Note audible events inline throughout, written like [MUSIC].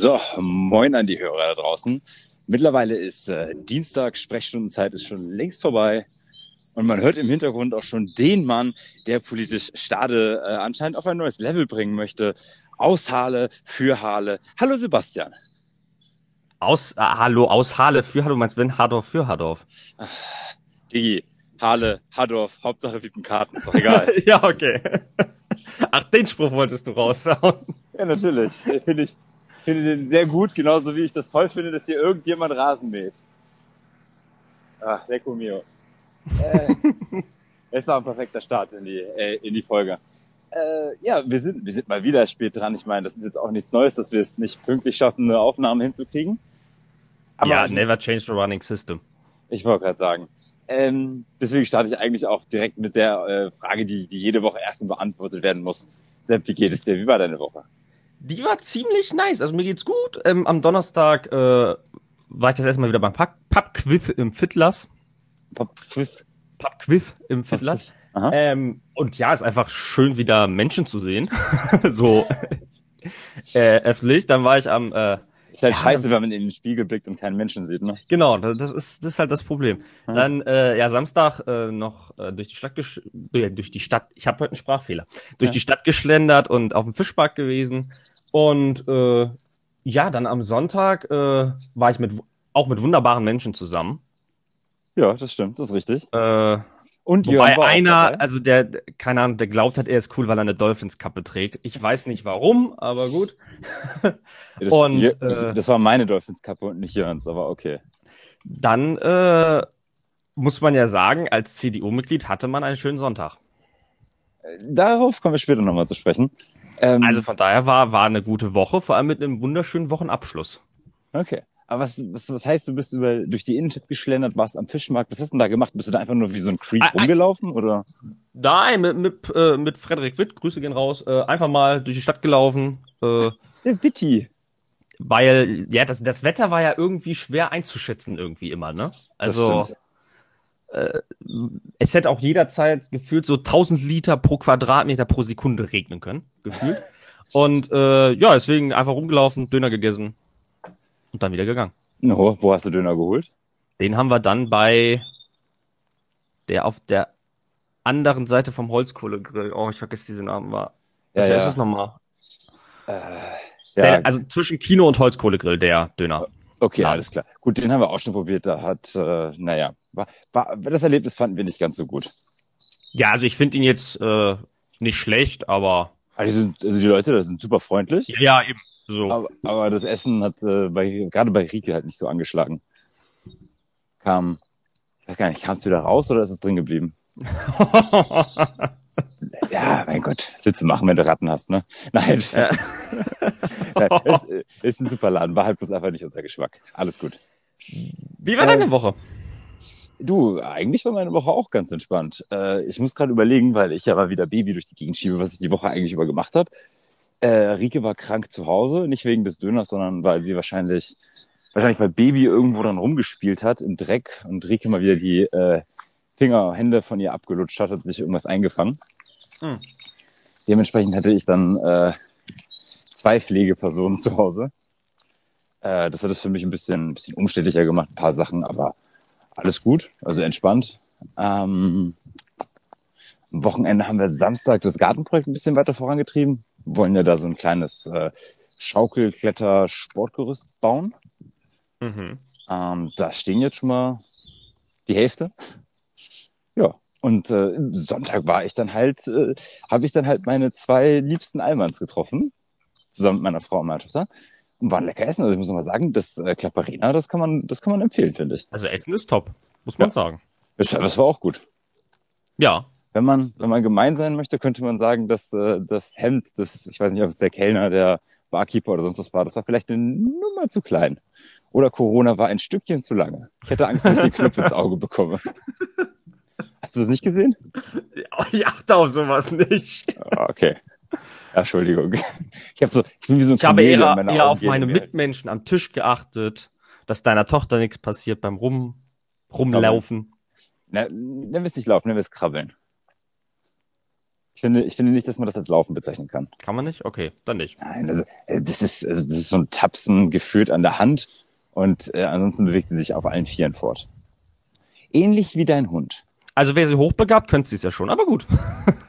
So, moin an die Hörer da draußen. Mittlerweile ist äh, Dienstag, Sprechstundenzeit ist schon längst vorbei. Und man hört im Hintergrund auch schon den Mann, der politisch Stade äh, anscheinend auf ein neues Level bringen möchte. Aus Halle, für Halle. Hallo Sebastian. Aus, äh, hallo, aus Halle für Hallo, meinst du, wenn Hardorf für Hardorf? Digi, Halle, Haddorf, Hauptsache wie Karten, ist doch egal. [LAUGHS] ja, okay. Ach, den Spruch wolltest du raushauen. ja, natürlich. Finde ich, finde den sehr gut, genauso wie ich das toll finde, dass hier irgendjemand Rasen mäht. Ach, lecco mio. Äh, [LAUGHS] es war ein perfekter Start in die, äh, in die Folge. Äh, ja, wir sind, wir sind mal wieder spät dran. Ich meine, das ist jetzt auch nichts Neues, dass wir es nicht pünktlich schaffen, eine Aufnahme hinzukriegen. Aber ja, never change the running system. Ich wollte gerade sagen. Ähm, deswegen starte ich eigentlich auch direkt mit der äh, Frage, die, die jede Woche erstmal beantwortet werden muss. Sepp, wie geht es dir? Wie war deine Woche? Die war ziemlich nice. Also mir geht's gut. Ähm, am Donnerstag äh, war ich das erstmal wieder beim Pub-Quiz im Fiddlers. Pub-Quiz? Pub-Quiz im Fiddlers. Ähm, und ja, ist einfach schön, wieder Menschen zu sehen. [LAUGHS] so äh, öffentlich. Dann war ich am äh, ist halt ja, scheiße, wenn man in den Spiegel blickt und keinen Menschen sieht, ne? Genau, das ist, das ist halt das Problem. Hm. Dann, äh, ja, Samstag äh, noch äh, durch die Stadt, äh, durch die Stadt, ich habe heute einen Sprachfehler, durch ja. die Stadt geschlendert und auf dem Fischpark gewesen. Und äh, ja, dann am Sonntag äh, war ich mit auch mit wunderbaren Menschen zusammen. Ja, das stimmt, das ist richtig. Äh, und Wobei einer, also der, keine Ahnung, der glaubt hat, er ist cool, weil er eine Dolphins-Kappe trägt. Ich weiß nicht warum, aber gut. das, und äh, das war meine Dolphins-Kappe und nicht Jörns, aber okay. Dann äh, muss man ja sagen, als CDU-Mitglied hatte man einen schönen Sonntag. Darauf kommen wir später nochmal zu sprechen. Ähm, also von daher war, war eine gute Woche, vor allem mit einem wunderschönen Wochenabschluss. Okay. Aber was, was, was heißt, du bist über, durch die Innenstadt geschlendert, warst am Fischmarkt? Was hast du denn da gemacht? Bist du da einfach nur wie so ein Creep ah, rumgelaufen, oder? Nein, mit, mit, äh, mit Frederik Witt, Grüße gehen raus, äh, einfach mal durch die Stadt gelaufen. Äh, Der Witti. Weil, ja, das, das Wetter war ja irgendwie schwer einzuschätzen irgendwie immer, ne? Also, äh, es hätte auch jederzeit gefühlt so 1000 Liter pro Quadratmeter pro Sekunde regnen können, gefühlt. [LAUGHS] Und äh, ja, deswegen einfach rumgelaufen, Döner gegessen, und dann wieder gegangen. No, wo hast du Döner geholt? Den haben wir dann bei der auf der anderen Seite vom Holzkohlegrill. Oh, ich vergesse diesen Namen. War. Ja, ja. ist es nochmal? Äh, ja. Der, also zwischen Kino und Holzkohlegrill, der Döner. Okay, Laden. alles klar. Gut, den haben wir auch schon probiert. Da hat, äh, naja, war, war, das Erlebnis fanden wir nicht ganz so gut. Ja, also ich finde ihn jetzt äh, nicht schlecht, aber. Also die, sind, also die Leute, das sind super freundlich. Ja, eben. So. Aber, aber das Essen hat äh, bei, gerade bei Rieke halt nicht so angeschlagen. Kam, ich weiß gar nicht, kam es wieder raus oder ist es drin geblieben? [LAUGHS] ja, mein Gott, willst du machen, wenn du Ratten hast, ne? Nein. Ja. [LAUGHS] Nein ist, ist ein super Laden, war halt bloß einfach nicht unser Geschmack. Alles gut. Wie war deine ähm, Woche? Du, eigentlich war meine Woche auch ganz entspannt. Äh, ich muss gerade überlegen, weil ich ja mal wieder Baby durch die Gegend schiebe, was ich die Woche eigentlich über gemacht habe. Äh, Rike war krank zu Hause, nicht wegen des Döners, sondern weil sie wahrscheinlich, wahrscheinlich weil Baby irgendwo dann rumgespielt hat im Dreck und Rike mal wieder die äh, Finger, Hände von ihr abgelutscht hat, hat sich irgendwas eingefangen. Hm. Dementsprechend hatte ich dann äh, zwei Pflegepersonen zu Hause. Äh, das hat es für mich ein bisschen, ein bisschen umständlicher gemacht, ein paar Sachen, aber alles gut, also entspannt. Ähm, am Wochenende haben wir Samstag das Gartenprojekt ein bisschen weiter vorangetrieben wollen ja da so ein kleines äh, Schaukelkletter-Sportgerüst bauen. Mhm. Ähm, da stehen jetzt schon mal die Hälfte. Ja, und äh, Sonntag war ich dann halt, äh, habe ich dann halt meine zwei liebsten Almans getroffen, zusammen mit meiner Frau und meiner Tochter. Und waren lecker essen. Also ich muss mal sagen, das äh, Klapperina, das kann man, das kann man empfehlen, finde ich. Also Essen ist top, muss man ja. sagen. Das, das war auch gut. Ja, wenn man, wenn man gemein sein möchte, könnte man sagen, dass äh, das Hemd, das, ich weiß nicht, ob es der Kellner, der Barkeeper oder sonst was war, das war vielleicht eine Nummer zu klein. Oder Corona war ein Stückchen zu lange. Ich hätte Angst, dass ich den Knopf ins Auge bekomme. [LAUGHS] Hast du das nicht gesehen? [LAUGHS] Ich achte auf sowas nicht. Ah, okay. Entschuldigung. Ich, hab so, ich bin wie so ein Ich habe eher, eher auf meine Mitmenschen am Tisch geachtet, dass deiner Tochter nichts passiert beim Rum, Rumlaufen. Nennen wir es nicht laufen, nennen wir es krabbeln. Ich finde, ich finde nicht, dass man das als Laufen bezeichnen kann. Kann man nicht? Okay, dann nicht. Nein, also äh, das ist, also das ist so ein Tapsen geführt an der Hand und äh, ansonsten bewegt sie sich auf allen Vieren fort. Ähnlich wie dein Hund. Also wäre sie hochbegabt, könnte sie es ja schon, aber gut.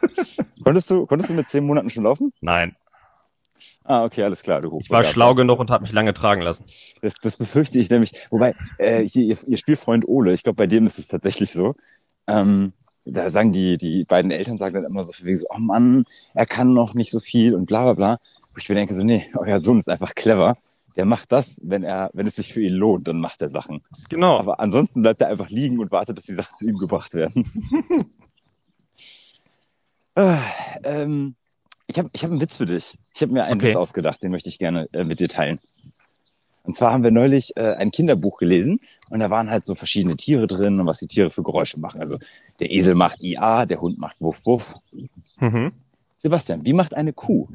[LAUGHS] konntest du, konntest du mit zehn Monaten schon laufen? Nein. Ah, okay, alles klar. Du ich war schlau genug und habe mich lange tragen lassen. Das, das befürchte ich nämlich. Wobei, äh, hier, ihr, Spielfreund Ole, ich glaube, bei dem ist es tatsächlich so. Ähm, da sagen die, die beiden Eltern sagen dann immer so viel so, oh Mann, er kann noch nicht so viel und bla bla bla. Wo ich mir denke so, nee, euer Sohn ist einfach clever. Der macht das, wenn er, wenn es sich für ihn lohnt, dann macht er Sachen. Genau. Aber ansonsten bleibt er einfach liegen und wartet, dass die Sachen zu ihm gebracht werden. äh, [LAUGHS] ähm, ich habe ich hab einen Witz für dich. Ich habe mir einen okay. Witz ausgedacht, den möchte ich gerne äh, mit dir teilen. Und zwar haben wir neulich äh, ein Kinderbuch gelesen und da waren halt so verschiedene Tiere drin und was die Tiere für Geräusche machen. Also der Esel macht IA, der Hund macht Wuff Wuff. Mhm. Sebastian, wie macht eine Kuh?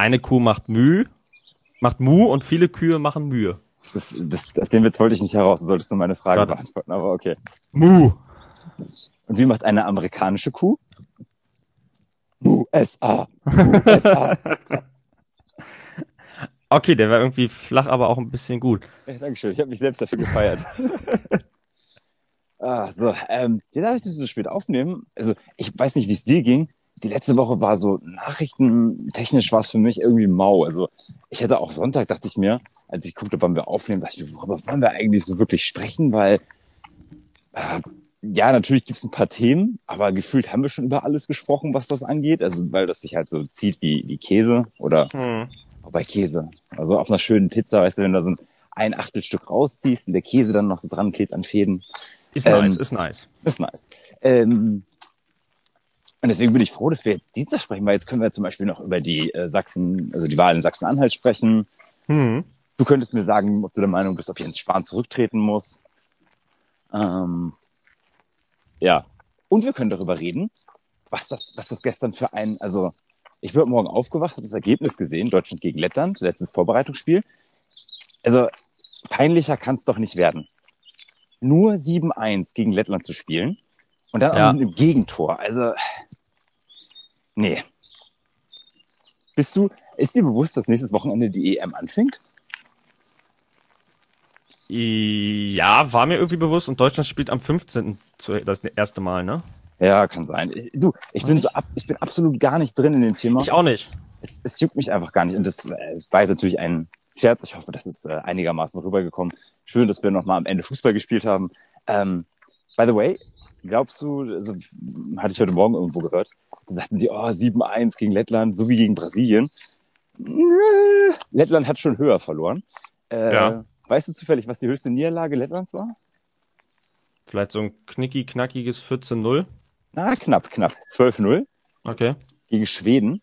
Eine Kuh macht Müh, macht Mu und viele Kühe machen Mühe. Das, das, das, den Witz wollte ich nicht heraus, du solltest du meine Frage Schade. beantworten, aber okay. Mu. Und wie macht eine amerikanische Kuh? USA. USA. [LAUGHS] okay, der war irgendwie flach, aber auch ein bisschen gut. Ja, Dankeschön, ich habe mich selbst dafür gefeiert. [LAUGHS] Ah, so, ähm, jetzt darf ich das so spät aufnehmen. Also, ich weiß nicht, wie es dir ging. Die letzte Woche war so nachrichtentechnisch war es für mich irgendwie mau. Also, ich hatte auch Sonntag, dachte ich mir, als ich guckte, wann wir aufnehmen, dachte ich mir, worüber wollen wir eigentlich so wirklich sprechen? Weil, äh, ja, natürlich gibt's ein paar Themen, aber gefühlt haben wir schon über alles gesprochen, was das angeht. Also, weil das sich halt so zieht wie, wie Käse oder hm. bei Käse. Also auf einer schönen Pizza, weißt du, wenn du so ein Achtelstück rausziehst und der Käse dann noch so dran klebt an Fäden. Ist ähm, nice, ist nice. Ist nice. Ähm, und deswegen bin ich froh, dass wir jetzt Dienstag sprechen, weil jetzt können wir zum Beispiel noch über die äh, Sachsen, also die Wahl in Sachsen-Anhalt sprechen. Hm. Du könntest mir sagen, ob du der Meinung bist, ob Jens Spahn zurücktreten muss. Ähm, ja. Und wir können darüber reden, was das, was das gestern für ein, also ich bin morgen aufgewacht, habe das Ergebnis gesehen, Deutschland gegen Lettland, letztes Vorbereitungsspiel. Also peinlicher kann es doch nicht werden nur 7-1 gegen Lettland zu spielen und dann ja. auch mit einem Gegentor. Also, nee. Bist du, ist dir bewusst, dass nächstes Wochenende die EM anfängt? Ja, war mir irgendwie bewusst und Deutschland spielt am 15. das erste Mal, ne? Ja, kann sein. Du, ich bin so ab, ich bin absolut gar nicht drin in dem Thema. Ich auch nicht. Es, es juckt mich einfach gar nicht. Und das äh, war jetzt natürlich ein Scherz. Ich hoffe, das ist äh, einigermaßen rübergekommen. Schön, dass wir nochmal am Ende Fußball gespielt haben. Ähm, by the way, glaubst du, also, hatte ich heute Morgen irgendwo gehört, da sagten die, oh, 7-1 gegen Lettland, so wie gegen Brasilien. Lettland hat schon höher verloren. Äh, ja. Weißt du zufällig, was die höchste Niederlage Lettlands war? Vielleicht so ein knicki knackiges 14-0? Na, knapp, knapp. 12-0. Okay. Gegen Schweden.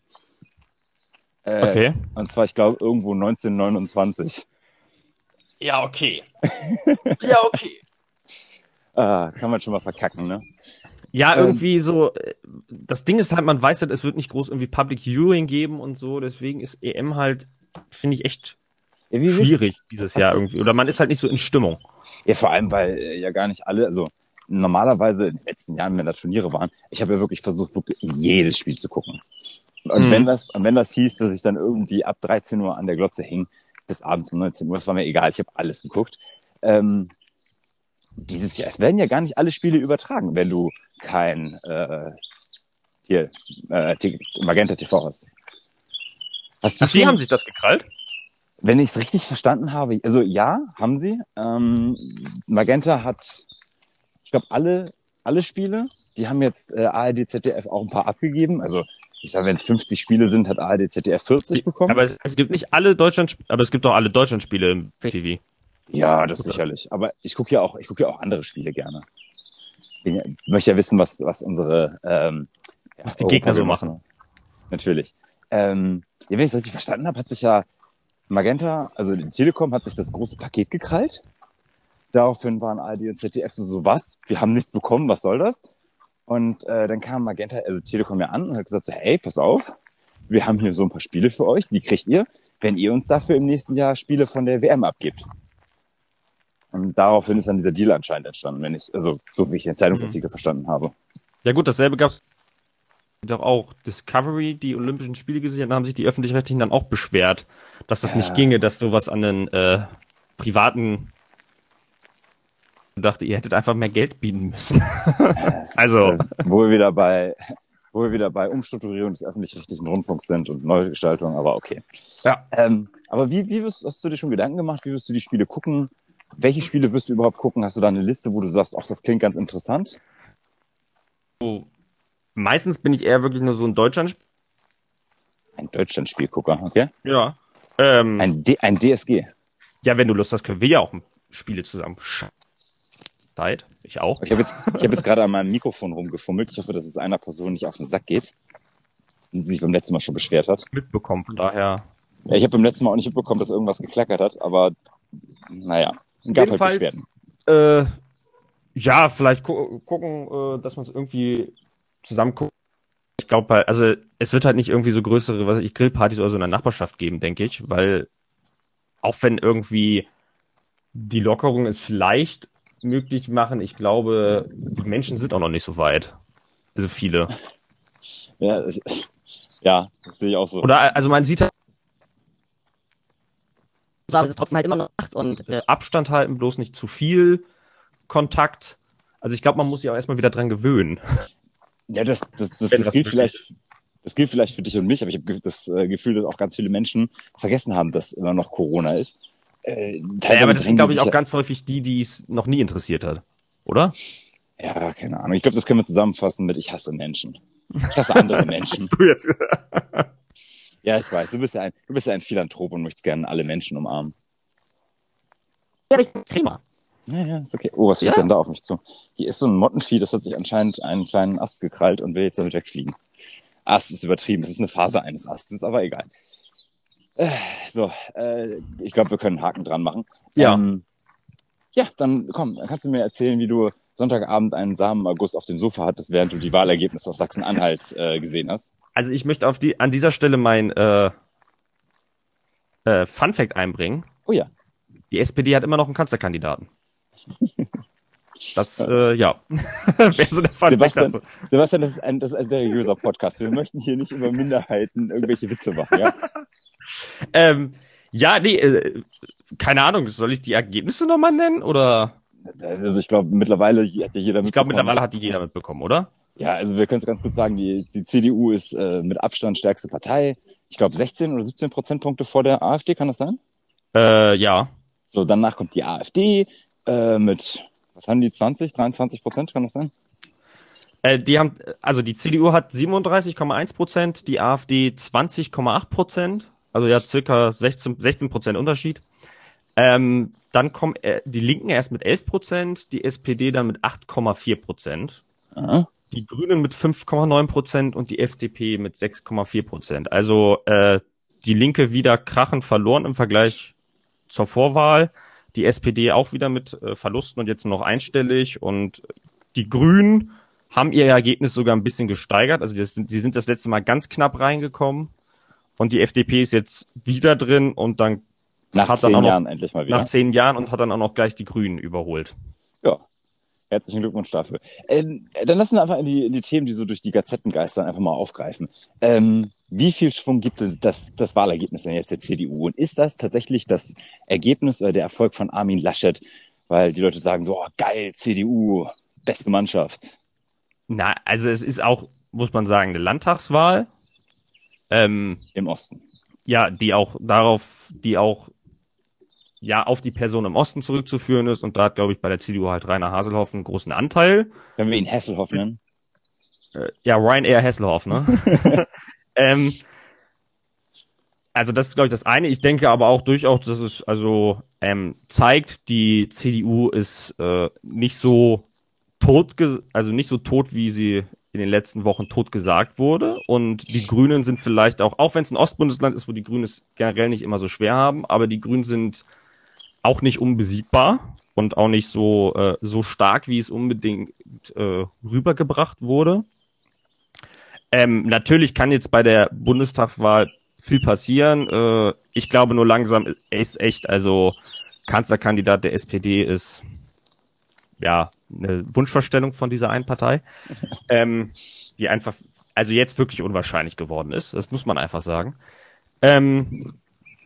Äh, okay. Und zwar, ich glaube, irgendwo 1929. Ja, okay. [LAUGHS] ja, okay. ah, kann man schon mal verkacken, ne? Ja, ähm, irgendwie so, das Ding ist halt, man weiß halt, es wird nicht groß irgendwie Public Viewing geben und so, deswegen ist EM halt, finde ich, echt schwierig dieses Jahr irgendwie. Oder man ist halt nicht so in Stimmung. Ja, vor allem, weil äh, ja gar nicht alle, also normalerweise in den letzten Jahren, wenn das Turniere waren, ich habe ja wirklich versucht, wirklich jedes Spiel zu gucken. Und mhm. wenn das, und wenn das hieß, dass ich dann irgendwie ab 13 Uhr an der Glotze hing, bis abends um 19 Uhr, das war mir egal, ich habe alles geguckt. Ähm, dieses Jahr, es werden ja gar nicht alle Spiele übertragen, wenn du kein äh, hier äh, Magenta TV hast. hast du Ach, die haben sich das gekrallt? Wenn ich es richtig verstanden habe, also ja, haben sie. Ähm, Magenta hat, ich glaube, alle, alle Spiele. Die haben jetzt äh, ARD, ZDF auch ein paar abgegeben. Also ich sage, wenn es 50 Spiele sind, hat ARD, ZDF 40 bekommen. Aber es, es gibt nicht alle Deutschland, aber es gibt auch alle Deutschlandspiele im TV. Ja, das Oder? sicherlich. Aber ich gucke ja auch, ich gucke ja auch andere Spiele gerne. Ich möchte ja wissen, was, was unsere, ähm, was die Gegner so machen. Natürlich. Ähm, ja, wenn ich es richtig verstanden habe, hat sich ja Magenta, also Telekom hat sich das große Paket gekrallt. Daraufhin waren ARD und ZDF so, so was? Wir haben nichts bekommen, was soll das? Und äh, dann kam Magenta, also Telekom ja an und hat gesagt so, hey, pass auf, wir haben hier so ein paar Spiele für euch, die kriegt ihr, wenn ihr uns dafür im nächsten Jahr Spiele von der WM abgibt. Und daraufhin ist dann dieser Deal anscheinend entstanden, wenn ich, also so wie ich den Zeitungsartikel mhm. verstanden habe. Ja gut, dasselbe gab es doch auch Discovery die Olympischen Spiele gesehen, haben sich die öffentlich-rechtlichen dann auch beschwert, dass das ja. nicht ginge, dass sowas an den äh, privaten und dachte, ihr hättet einfach mehr Geld bieten müssen. [LAUGHS] also. Wo wir wieder bei, wo wir wieder bei Umstrukturierung des öffentlich-rechtlichen Rundfunks sind und Neugestaltung, aber okay. Ja. Ähm, aber wie, wie wirst, hast du dir schon Gedanken gemacht? Wie wirst du die Spiele gucken? Welche Spiele wirst du überhaupt gucken? Hast du da eine Liste, wo du sagst, ach, das klingt ganz interessant? So, meistens bin ich eher wirklich nur so ein Deutschland. Ein Deutschland-Spielgucker, okay? Ja. Ähm, ein, D ein DSG. Ja, wenn du Lust hast, können wir ja auch Spiele zusammen. Zeit. Ich auch. Ich habe jetzt, ich hab jetzt gerade an meinem Mikrofon rumgefummelt. Ich hoffe, dass es einer Person nicht auf den Sack geht. Und sie sich beim letzten Mal schon beschwert hat. Mitbekommen, von daher. Ja, ich habe beim letzten Mal auch nicht mitbekommen, dass irgendwas geklackert hat, aber naja, gab halt Beschwerden. Äh, ja, vielleicht gu gucken, äh, dass man es irgendwie zusammen guckt. Ich glaube, also es wird halt nicht irgendwie so größere, was ich Grillpartys oder so in der Nachbarschaft geben, denke ich, weil auch wenn irgendwie die Lockerung es vielleicht möglich machen, ich glaube, die Menschen sind auch noch nicht so weit. Also viele. [LAUGHS] Ja, ja, das sehe ich auch so. Oder also man sieht halt aber es ist trotzdem halt immer noch Nacht und äh, Abstand halten, bloß nicht zu viel Kontakt. Also ich glaube, man muss sich auch erstmal wieder dran gewöhnen. Ja, das, das, das, das, das gilt vielleicht, das gilt vielleicht für dich und mich, aber ich habe das äh, Gefühl, dass auch ganz viele Menschen vergessen haben, dass immer noch Corona ist. Äh, ja, aber das sind, glaube ich, auch ganz häufig die, die es noch nie interessiert hat, oder? Ja, keine Ahnung. Ich glaube, das können wir zusammenfassen mit Ich hasse Menschen. Ich hasse andere [LAUGHS] Menschen. du jetzt? Ja, ich weiß. Du bist ja ein, du bist ja ein Philanthrop und möchtest gerne alle Menschen umarmen. Ja, aber ich prima. Ja, ja, ist okay. Oh, was steht ja. denn da auf mich zu? Hier ist so ein Mottenvieh, das hat sich anscheinend einen kleinen Ast gekrallt und will jetzt damit wegfliegen. Ast ist übertrieben. Das ist eine Phase eines Astes, aber egal. Äh, so, äh, ich glaube, wir können einen Haken dran machen. Ja. Ähm, ja, dann komm, dann kannst du mir erzählen, wie du Sonntagabend einen Samenerguss auf dem Sofa hattest, während du die Wahlergebnisse aus Sachsen-Anhalt äh, gesehen hast. Also ich möchte auf die an dieser Stelle mein äh, äh, Fun Fact einbringen. Oh ja. Die SPD hat immer noch einen Kanzlerkandidaten. [LAUGHS] Das, äh, ja, [LAUGHS] wäre so der Fun Sebastian, Fact Sebastian, das ist, ein, das ist ein seriöser Podcast. Wir möchten hier nicht über Minderheiten irgendwelche Witze machen, ja? [LAUGHS] ähm, ja, nee, äh, keine Ahnung, soll ich die Ergebnisse nochmal nennen oder? Also ich glaube, mittlerweile hat ja jeder mitbekommen. Ich glaube, mittlerweile hat die jeder mitbekommen, oder? Ja, also wir können es ganz kurz sagen, die, die CDU ist äh, mit Abstand stärkste Partei. Ich glaube 16 oder 17 Prozentpunkte vor der AfD, kann das sein? Äh, ja. So, danach kommt die AfD äh, mit, was haben die, 20, 23 Prozent, kann das sein? Äh, die haben, also die CDU hat 37,1 Prozent, die AfD 20,8 Prozent, also ja circa 16, 16 Prozent Unterschied. Ähm, dann kommen äh, die Linken erst mit 11 Prozent, die SPD dann mit 8,4 Prozent, die Grünen mit 5,9 Prozent und die FDP mit 6,4 Prozent. Also äh, die Linke wieder krachend verloren im Vergleich zur Vorwahl. Die SPD auch wieder mit äh, Verlusten und jetzt nur noch einstellig und die Grünen haben ihr Ergebnis sogar ein bisschen gesteigert. Also sind, sie sind das letzte Mal ganz knapp reingekommen und die FDP ist jetzt wieder drin und dann nach zehn auch Jahren noch, endlich mal wieder. Nach zehn Jahren und hat dann auch noch gleich die Grünen überholt. Ja. Herzlichen Glückwunsch dafür. Ähm, dann lassen wir einfach in die, in die Themen, die so durch die Gazetten geistern, einfach mal aufgreifen. Ähm, wie viel Schwung gibt das, das Wahlergebnis denn jetzt der CDU? Und ist das tatsächlich das Ergebnis oder der Erfolg von Armin Laschet? Weil die Leute sagen so, oh, geil, CDU, beste Mannschaft. Na, also es ist auch, muss man sagen, eine Landtagswahl. Ähm, Im Osten. Ja, die auch darauf, die auch ja auf die Person im Osten zurückzuführen ist. Und da hat, glaube ich, bei der CDU halt Rainer Haselhoff einen großen Anteil. Können wir ihn Hasselhoff nennen? Äh, ja, Ryanair Hasselhoff, ne? [LAUGHS] ähm, also das ist, glaube ich, das eine. Ich denke aber auch durchaus, dass es also ähm, zeigt, die CDU ist äh, nicht so tot, also nicht so tot, wie sie in den letzten Wochen tot gesagt wurde. Und die Grünen sind vielleicht auch, auch wenn es ein Ostbundesland ist, wo die Grünen es generell nicht immer so schwer haben, aber die Grünen sind auch nicht unbesiegbar und auch nicht so, äh, so stark, wie es unbedingt äh, rübergebracht wurde. Ähm, natürlich kann jetzt bei der Bundestagswahl viel passieren. Äh, ich glaube nur langsam ist echt, also Kanzlerkandidat der SPD ist ja eine Wunschvorstellung von dieser einen Partei, [LAUGHS] ähm, die einfach also jetzt wirklich unwahrscheinlich geworden ist. Das muss man einfach sagen. Ähm,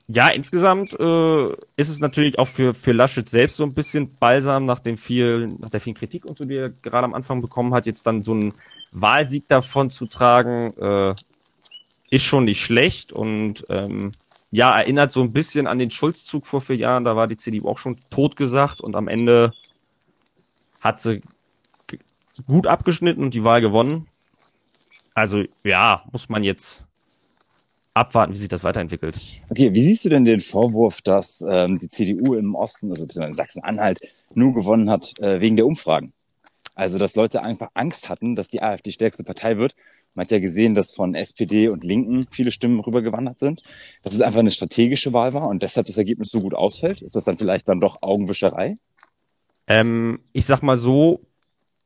ja, insgesamt äh, ist es natürlich auch für, für Laschet selbst so ein bisschen balsam nach dem viel, nach der vielen Kritik und so, die er gerade am Anfang bekommen hat, jetzt dann so einen Wahlsieg davon zu tragen, äh, ist schon nicht schlecht und ähm, ja, erinnert so ein bisschen an den Schulzzug vor vier Jahren, da war die CDU auch schon totgesagt und am Ende hat sie gut abgeschnitten und die Wahl gewonnen. Also ja, muss man jetzt abwarten, wie sich das weiterentwickelt. Okay, wie siehst du denn den Vorwurf, dass ähm, die CDU im Osten, also in Sachsen-Anhalt, nur gewonnen hat äh, wegen der Umfragen? Also, dass Leute einfach Angst hatten, dass die AfD stärkste Partei wird. Man hat ja gesehen, dass von SPD und Linken viele Stimmen rübergewandert sind. Dass es einfach eine strategische Wahl war und deshalb das Ergebnis so gut ausfällt. Ist das dann vielleicht dann doch Augenwischerei? Ähm, ich sag mal so,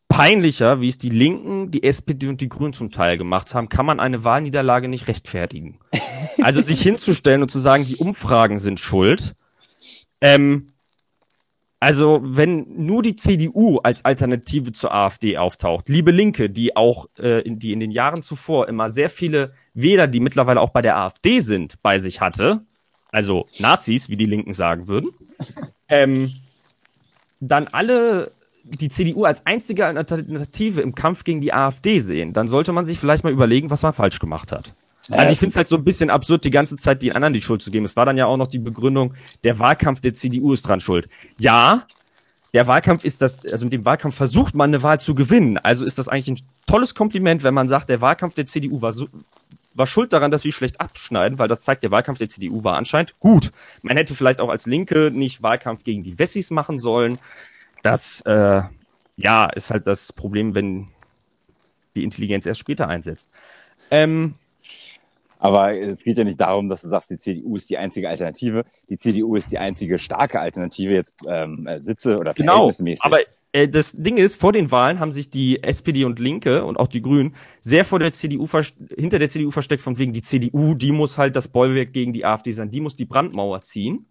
peinlicher, wie es die Linken, die SPD und die Grünen zum Teil gemacht haben, kann man eine Wahlniederlage nicht rechtfertigen. [LAUGHS] Also sich hinzustellen und zu sagen, die Umfragen sind schuld. Ähm, also wenn nur die CDU als Alternative zur AfD auftaucht, liebe Linke, die auch äh, in, die in den Jahren zuvor immer sehr viele Wähler, die mittlerweile auch bei der AfD sind, bei sich hatte, also Nazis, wie die Linken sagen würden, [LAUGHS] ähm, dann alle die CDU als einzige Alternative im Kampf gegen die AfD sehen, dann sollte man sich vielleicht mal überlegen, was man falsch gemacht hat. Also ich finde es halt so ein bisschen absurd, die ganze Zeit den anderen die Schuld zu geben. Es war dann ja auch noch die Begründung, der Wahlkampf der CDU ist dran schuld. Ja, der Wahlkampf ist das, also mit dem Wahlkampf versucht man eine Wahl zu gewinnen. Also ist das eigentlich ein tolles Kompliment, wenn man sagt, der Wahlkampf der CDU war so, war schuld daran, dass sie schlecht abschneiden, weil das zeigt, der Wahlkampf der CDU war anscheinend gut. Man hätte vielleicht auch als Linke nicht Wahlkampf gegen die Wessis machen sollen. Das, äh, ja, ist halt das Problem, wenn die Intelligenz erst später einsetzt. Ähm, aber es geht ja nicht darum, dass du sagst, die CDU ist die einzige Alternative. Die CDU ist die einzige starke Alternative, jetzt ähm, äh, Sitze oder genau. Genau, aber äh, das Ding ist, vor den Wahlen haben sich die SPD und Linke und auch die Grünen sehr vor der CDU hinter der CDU versteckt, von wegen die CDU, die muss halt das Bollwerk gegen die AfD sein, die muss die Brandmauer ziehen.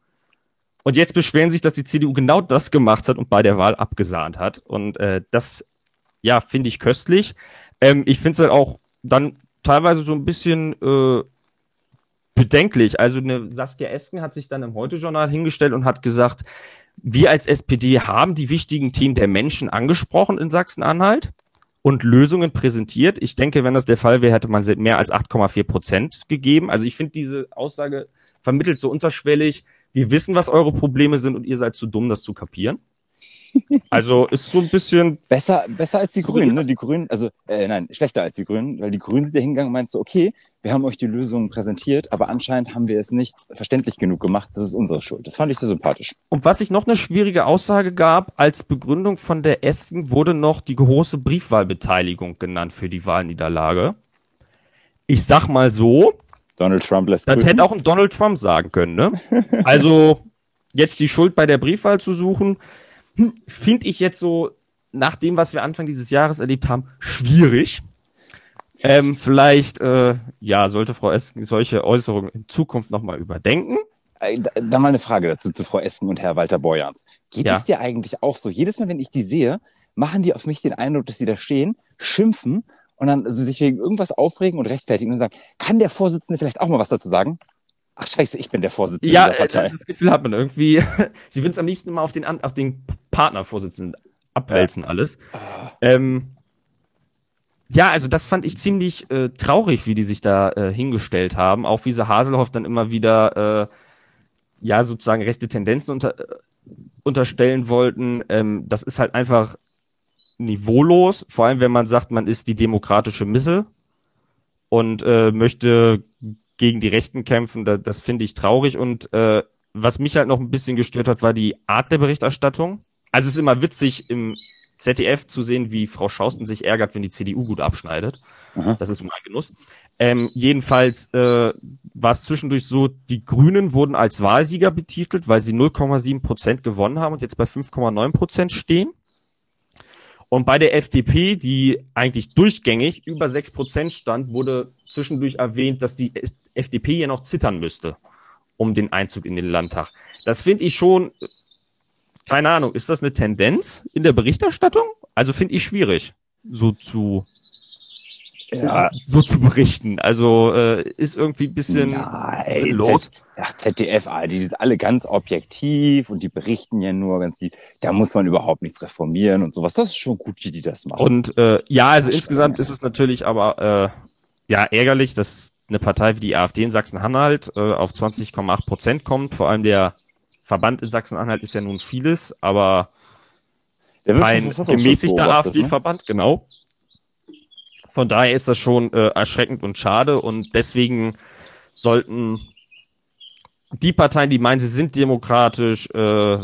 Und jetzt beschweren sich, dass die CDU genau das gemacht hat und bei der Wahl abgesahnt hat. Und äh, das, ja, finde ich köstlich. Ähm, ich finde es halt auch dann teilweise so ein bisschen äh, bedenklich. Also eine Saskia Esken hat sich dann im Heute-Journal hingestellt und hat gesagt, wir als SPD haben die wichtigen Themen der Menschen angesprochen in Sachsen-Anhalt und Lösungen präsentiert. Ich denke, wenn das der Fall wäre, hätte man mehr als 8,4 Prozent gegeben. Also ich finde diese Aussage vermittelt so unterschwellig, wir wissen, was eure Probleme sind und ihr seid zu dumm, das zu kapieren. Also ist so ein bisschen [LAUGHS] besser, besser als die Grünen. Ne? Die Grünen, also äh, nein, schlechter als die Grünen, weil die Grünen sind ja hingegangen und meinten so, okay, wir haben euch die Lösung präsentiert, aber anscheinend haben wir es nicht verständlich genug gemacht. Das ist unsere Schuld. Das fand ich so sympathisch. Und was ich noch eine schwierige Aussage gab, als Begründung von der Esken wurde noch die große Briefwahlbeteiligung genannt für die Wahlniederlage. Ich sag mal so, Donald Trump lässt Das grüßen. hätte auch ein Donald Trump sagen können, ne? [LAUGHS] Also jetzt die Schuld bei der Briefwahl zu suchen, hm, finde ich jetzt so, nach dem, was wir Anfang dieses Jahres erlebt haben, schwierig. Ähm, vielleicht, äh, ja, sollte Frau Esken solche Äußerungen in Zukunft nochmal überdenken. Äh, da mal eine Frage dazu zu Frau Esken und Herr Walter Borjans. Geht ja. es dir eigentlich auch so? Jedes Mal, wenn ich die sehe, machen die auf mich den Eindruck, dass sie da stehen, schimpfen und dann also sich wegen irgendwas aufregen und rechtfertigen und sagen, kann der Vorsitzende vielleicht auch mal was dazu sagen? Ach scheiße, ich bin der Vorsitzende ja, der Partei. Ja, das Gefühl hat man irgendwie. [LAUGHS] Sie will es am liebsten immer auf den, auf den Partnervorsitzenden abwälzen ja. alles. Ähm, ja, also das fand ich ziemlich äh, traurig, wie die sich da äh, hingestellt haben. Auch wie sie Haselhoff dann immer wieder äh, ja sozusagen rechte Tendenzen unter, äh, unterstellen wollten. Ähm, das ist halt einfach niveaulos, vor allem wenn man sagt, man ist die demokratische Mitte und äh, möchte gegen die Rechten kämpfen. Da, das finde ich traurig. Und äh, was mich halt noch ein bisschen gestört hat, war die Art der Berichterstattung. Also es ist immer witzig im ZDF zu sehen, wie Frau Schausten sich ärgert, wenn die CDU gut abschneidet. Aha. Das ist immer ein Genuss. Ähm, jedenfalls äh, war es zwischendurch so, die Grünen wurden als Wahlsieger betitelt, weil sie 0,7 Prozent gewonnen haben und jetzt bei 5,9 Prozent stehen. Und bei der FDP, die eigentlich durchgängig über 6% stand, wurde zwischendurch erwähnt, dass die FDP ja noch zittern müsste um den Einzug in den Landtag. Das finde ich schon, keine Ahnung, ist das eine Tendenz in der Berichterstattung? Also finde ich schwierig, so zu ja. so zu berichten. Also äh, ist irgendwie ein bisschen Nein, los. Ach, ZDF, ah, die sind alle ganz objektiv und die berichten ja nur ganz lieb. Da muss man überhaupt nichts reformieren und sowas. Das ist schon gut, wie die das machen. Und äh, ja, also Ach, insgesamt ist es natürlich aber äh, ja ärgerlich, dass eine Partei wie die AfD in Sachsen-Anhalt äh, auf 20,8 Prozent kommt. Vor allem der Verband in Sachsen-Anhalt ist ja nun vieles, aber kein gemäßigter AfD-Verband, ne? genau. Von daher ist das schon äh, erschreckend und schade und deswegen sollten die Parteien, die meinen, sie sind demokratisch, äh,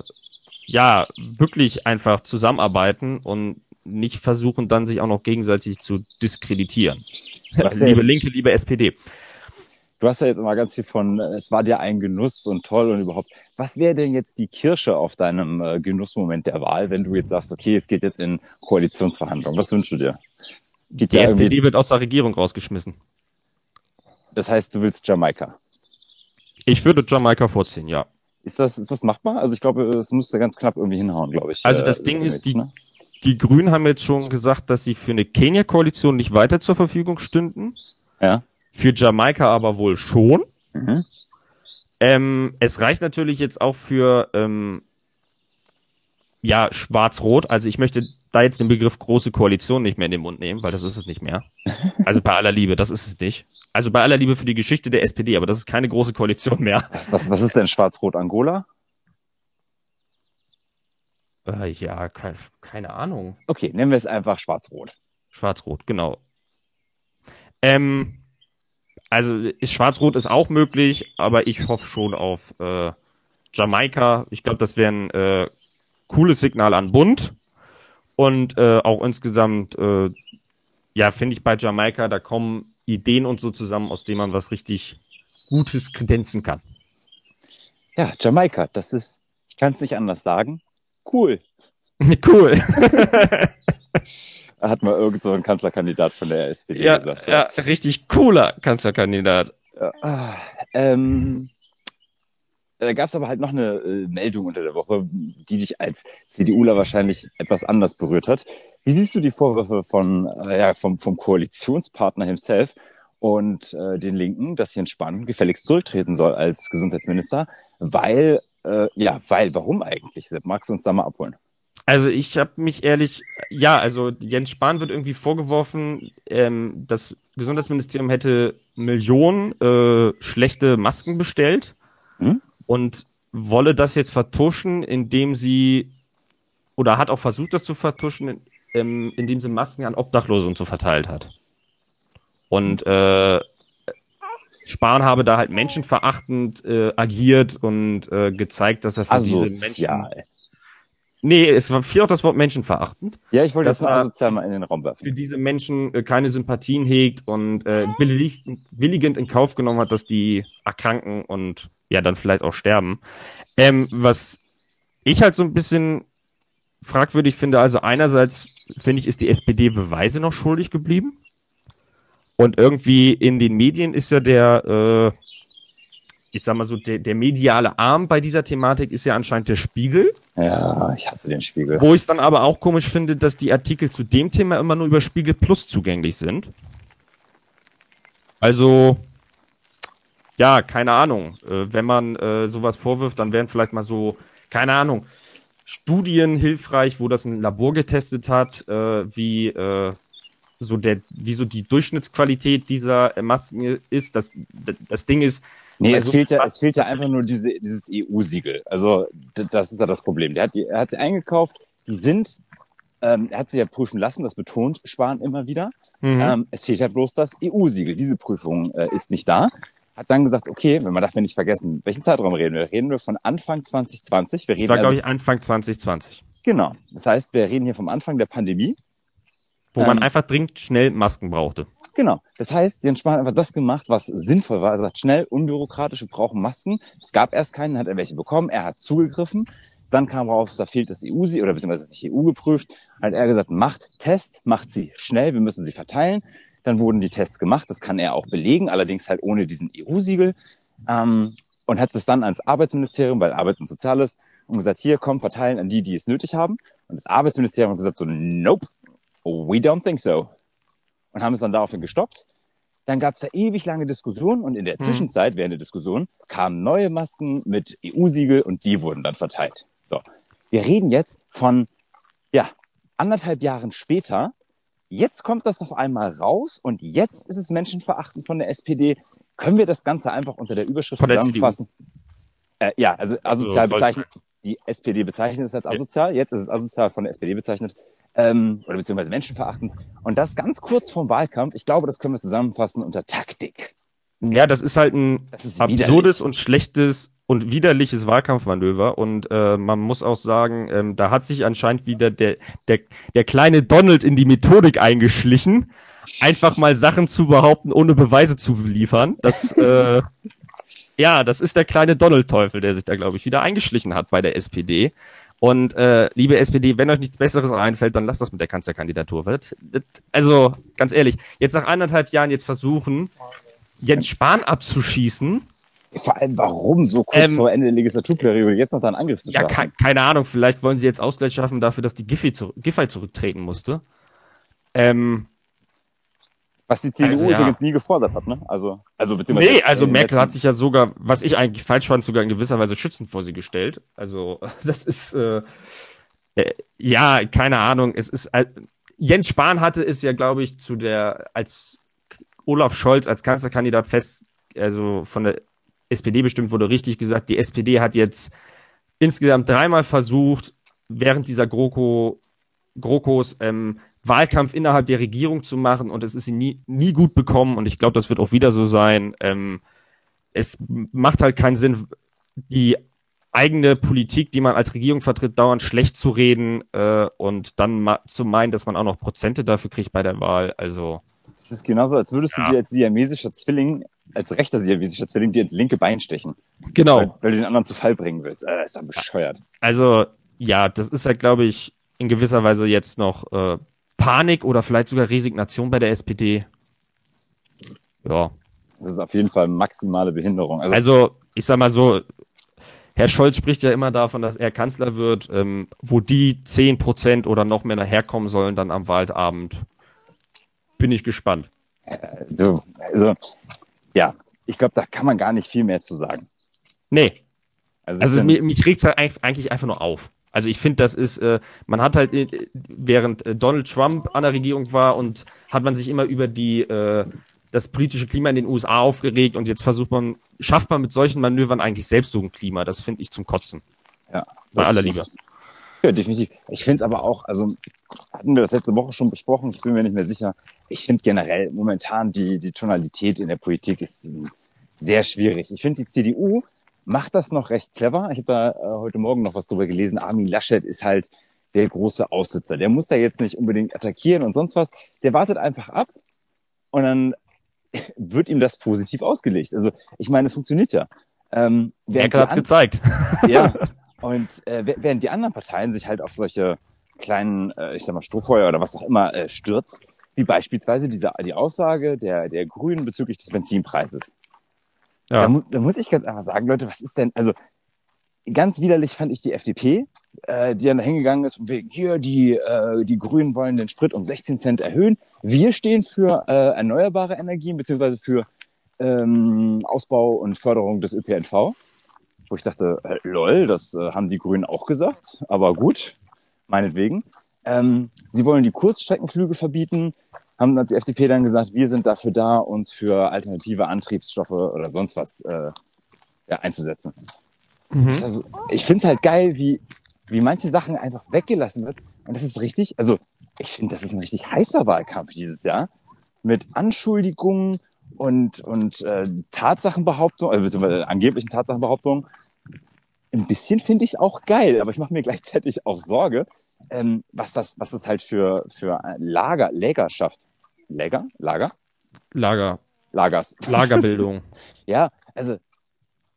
ja, wirklich einfach zusammenarbeiten und nicht versuchen, dann sich auch noch gegenseitig zu diskreditieren. liebe Linke, liebe SPD. Du hast ja jetzt immer ganz viel von, es war dir ein Genuss und toll und überhaupt. Was wäre denn jetzt die Kirsche auf deinem äh, Genussmoment der Wahl, wenn du jetzt sagst, okay, es geht jetzt in Koalitionsverhandlungen? Was wünschst du dir? Geht die SPD wird aus der Regierung rausgeschmissen. Das heißt, du willst Jamaika? Ich würde Jamaika vorziehen, ja. Ist das, ist das machbar? Also ich glaube, es müsste ganz knapp irgendwie hinhauen, glaube ich. Also das äh, Ding ist, die, ne? die Grünen haben jetzt schon gesagt, dass sie für eine Kenia-Koalition nicht weiter zur Verfügung stünden. Ja. Für Jamaika aber wohl schon. Mhm. Ähm, es reicht natürlich jetzt auch für ähm, ja Schwarz-Rot. Also ich möchte da jetzt den Begriff große Koalition nicht mehr in den Mund nehmen, weil das ist es nicht mehr. Also bei aller Liebe, das ist es nicht. Also bei aller Liebe für die Geschichte der SPD, aber das ist keine große Koalition mehr. Was, was ist denn Schwarz-Rot Angola? Äh, ja, keine, keine Ahnung. Okay, nennen wir es einfach Schwarz-Rot. Schwarz-Rot, genau. Ähm, also Schwarz-Rot ist auch möglich, aber ich hoffe schon auf äh, Jamaika. Ich glaube, das wäre ein äh, cooles Signal an Bund. Und äh, auch insgesamt, äh, ja, finde ich bei Jamaika, da kommen Ideen und so zusammen, aus denen man was richtig Gutes kredenzen kann. Ja, Jamaika, das ist, ich kann es nicht anders sagen, cool. [LAUGHS] cool. [LAUGHS] Hat mal irgend so ein Kanzlerkandidat von der SPD ja, gesagt. Ja, ja, richtig cooler Kanzlerkandidat. Ja, ah, ähm, da gab es aber halt noch eine äh, Meldung unter der Woche, die dich als CDUler wahrscheinlich etwas anders berührt hat. Wie siehst du die Vorwürfe von, äh, ja, vom, vom Koalitionspartner himself und äh, den Linken, dass Jens Spahn gefälligst zurücktreten soll als Gesundheitsminister, weil, äh, ja, weil, warum eigentlich? Magst du uns da mal abholen? Also ich habe mich ehrlich, ja, also Jens Spahn wird irgendwie vorgeworfen, ähm, das Gesundheitsministerium hätte Millionen äh, schlechte Masken bestellt? Und wolle das jetzt vertuschen, indem sie oder hat auch versucht, das zu vertuschen, ähm, indem sie Masken an Obdachlose und so verteilt hat. Und äh, Spahn habe da halt menschenverachtend äh, agiert und äh, gezeigt, dass er für Asozial. diese Menschen Nee, es war viel auch das Wort menschenverachtend. Ja, ich wollte das mal asozial mal in den Raum werfen. Für diese Menschen äh, keine Sympathien hegt und äh, billig, willigend in Kauf genommen hat, dass die erkranken und ja dann vielleicht auch sterben. Ähm, was ich halt so ein bisschen fragwürdig finde, also einerseits finde ich, ist die SPD Beweise noch schuldig geblieben. Und irgendwie in den Medien ist ja der, äh, ich sag mal so, der, der mediale Arm bei dieser Thematik ist ja anscheinend der Spiegel. Ja, ich hasse den Spiegel. Wo ich es dann aber auch komisch finde, dass die Artikel zu dem Thema immer nur über Spiegel Plus zugänglich sind. Also, ja, keine Ahnung. Äh, wenn man äh, sowas vorwirft, dann wären vielleicht mal so, keine Ahnung, Studien hilfreich, wo das ein Labor getestet hat, äh, wie äh, so der, wie so die Durchschnittsqualität dieser Masken ist. Das, das Ding ist, Nee, es, fehlt ja, es fehlt ja einfach nur diese, dieses EU-Siegel. Also das ist ja das Problem. Der hat, er hat sie eingekauft, die sind, ähm, er hat sie ja prüfen lassen, das betont Spahn immer wieder. Mhm. Ähm, es fehlt ja bloß das EU-Siegel. Diese Prüfung äh, ist nicht da. Hat dann gesagt, okay, wenn man darf wir nicht vergessen, welchen Zeitraum reden wir? Reden wir von Anfang 2020? Wir reden das war, also, glaube ich, Anfang 2020. Genau. Das heißt, wir reden hier vom Anfang der Pandemie. Wo ähm, man einfach dringend schnell Masken brauchte. Genau. Das heißt, Jens Spahn hat einfach das gemacht, was sinnvoll war. Er sagt, schnell, unbürokratisch, wir brauchen Masken. Es gab erst keinen, hat er welche bekommen. Er hat zugegriffen. Dann kam raus, da fehlt das EU, oder beziehungsweise ist nicht EU geprüft. Hat er gesagt, macht Tests, macht sie schnell, wir müssen sie verteilen. Dann wurden die Tests gemacht, das kann er auch belegen, allerdings halt ohne diesen EU-Siegel. Ähm, und hat das dann ans Arbeitsministerium, weil Arbeits- und Soziales, und gesagt, hier, komm, verteilen an die, die es nötig haben. Und das Arbeitsministerium hat gesagt so, nope, we don't think so. Und haben es dann daraufhin gestoppt. Dann gab es da ewig lange Diskussionen und in der Hm. Zwischenzeit, während der Diskussion, kamen neue Masken mit EU-Siegel und die wurden dann verteilt. So. Wir reden jetzt von, ja, anderthalb Jahren später. Jetzt kommt das auf einmal raus und jetzt ist es menschenverachtend von der SPD. Können wir das Ganze einfach unter der Überschrift Von der zusammenfassen? Äh, ja, also asozial Also, bezeichnet. Die SPD bezeichnet es als asozial. Jetzt ist es asozial von der SPD bezeichnet. Ähm, oder beziehungsweise menschenverachtend. Und das ganz kurz vorm Wahlkampf. Ich glaube, das können wir zusammenfassen unter Taktik. Ja, das ist halt ein ist absurdes widerlich. und schlechtes und widerliches Wahlkampfmanöver. Und äh, man muss auch sagen, ähm, da hat sich anscheinend wieder der, der, der kleine Donald in die Methodik eingeschlichen, einfach mal Sachen zu behaupten, ohne Beweise zu liefern. Das, äh, [LAUGHS] ja, das ist der kleine Donald-Teufel, der sich da, glaube ich, wieder eingeschlichen hat bei der SPD. Und äh, liebe SPD, wenn euch nichts Besseres einfällt, dann lasst das mit der Kanzlerkandidatur. Das- das- Also, ganz ehrlich, jetzt nach anderthalb Jahren jetzt versuchen, Jens Spahn abzuschießen. Vor allem, warum so kurz Ähm, vor Ende der Legislaturperiode jetzt noch da einen Angriff zu Ja, starten? ke keine Ahnung, vielleicht wollen sie jetzt Ausgleich schaffen dafür, dass die Giffey, zu Giffey zurücktreten musste. Ähm, Was die CDU Also, ja. übrigens nie gefordert hat, ne? Also, also beziehungsweise nee, also Merkel hat sich ja sogar, was ich eigentlich falsch fand, sogar in gewisser Weise schützend vor sie gestellt. Also [LAUGHS] das ist, äh, äh, ja, keine Ahnung, es ist, äh, Jens Spahn hatte es ja, glaube ich, zu der, als Olaf Scholz als Kanzlerkandidat fest, also von der SPD bestimmt wurde, richtig gesagt, die SPD hat jetzt insgesamt dreimal versucht, während dieser GroKo, GroKos ähm, Wahlkampf innerhalb der Regierung zu machen und es ist ihnen nie, nie gut bekommen und ich glaube, das wird auch wieder so sein. Ähm, es macht halt keinen Sinn, die eigene Politik, die man als Regierung vertritt, dauernd schlecht zu reden äh, und dann zu meinen, dass man auch noch Prozente dafür kriegt bei der Wahl. Also Es ist genauso, als würdest Ja. du dir als siamesischer Zwilling, als rechter siamesischer Zwilling, dir ins linke Bein stechen. genau. Weil, weil du den anderen zu Fall bringen willst. Äh, ist dann bescheuert. Also, ja, das ist halt, glaube ich, in gewisser Weise jetzt noch äh, Panik oder vielleicht sogar Resignation bei der SPD. Ja. Das ist auf jeden Fall maximale Behinderung. Also, Also, ich sag mal so, Herr Scholz spricht ja immer davon, dass er Kanzler wird, ähm, wo die 10% oder noch mehr herkommen sollen dann am Wahlabend. Bin ich gespannt. du, also, ja, ich glaube, da kann man gar nicht viel mehr zu sagen. Nee, Also, Also ich bin- mir, mich regt's halt eig- eigentlich einfach nur auf. Also ich finde, das ist, äh, man hat halt, äh, während äh, Donald Trump an der Regierung war und hat man sich immer über die, äh, das politische Klima in den USA aufgeregt und jetzt versucht man, schafft man mit solchen Manövern eigentlich selbst so ein Klima. Das finde ich zum Kotzen. ja, Bei aller ist- Liebe. Ja, definitiv. Ich finde aber auch, also hatten wir das letzte Woche schon besprochen, ich bin mir nicht mehr sicher. Ich finde generell momentan die, die Tonalität in der Politik ist ähm, sehr schwierig. Ich finde, die CDU macht das noch recht clever. Ich habe da äh, heute Morgen noch was drüber gelesen. Armin Laschet ist halt der große Aussitzer. Der muss da jetzt nicht unbedingt attackieren und sonst was. Der wartet einfach ab und dann [LAUGHS] wird ihm das positiv ausgelegt. Also ich meine, es funktioniert ja. Ähm, Merkel an- gezeigt. [LAUGHS] ja. Und äh, während die anderen Parteien sich halt auf solche kleinen, äh, ich sag mal, Strohfeuer oder was auch immer äh, stürzt, wie beispielsweise diese, die Aussage der, der Grünen bezüglich des Benzinpreises. Da, Ja. mu da muss ich ganz einfach sagen, Leute, was ist denn, also ganz widerlich fand ich die FDP, äh, die dann da hingegangen ist und wegen, hier, die, äh, die Grünen wollen den Sprit um 16 Cent erhöhen. Wir stehen für äh, erneuerbare Energien beziehungsweise für ähm, Ausbau und Förderung des ÖPNV. Wo ich dachte, äh, lol, das äh, haben die Grünen auch gesagt, aber gut, meinetwegen. Ähm, sie wollen die Kurzstreckenflüge verbieten, haben hat die FDP dann gesagt, wir sind dafür da, uns für alternative Antriebsstoffe oder sonst was äh, ja, einzusetzen. Mhm. Also, ich finde es halt geil, wie, wie manche Sachen einfach weggelassen wird. Und das ist richtig, also ich finde, das ist ein richtig heißer Wahlkampf dieses Jahr. Mit Anschuldigungen und, und äh, Tatsachenbehauptungen, also beziehungsweise angeblichen Tatsachenbehauptungen. Ein bisschen finde ich es auch geil, aber ich mache mir [LAUGHS] gleichzeitig auch Sorge, ähm, was das, was das halt für, für Lager, Läger schafft. Läger? Lager? Lager, Lagers. [LAUGHS] Lagerbildung. Ja, also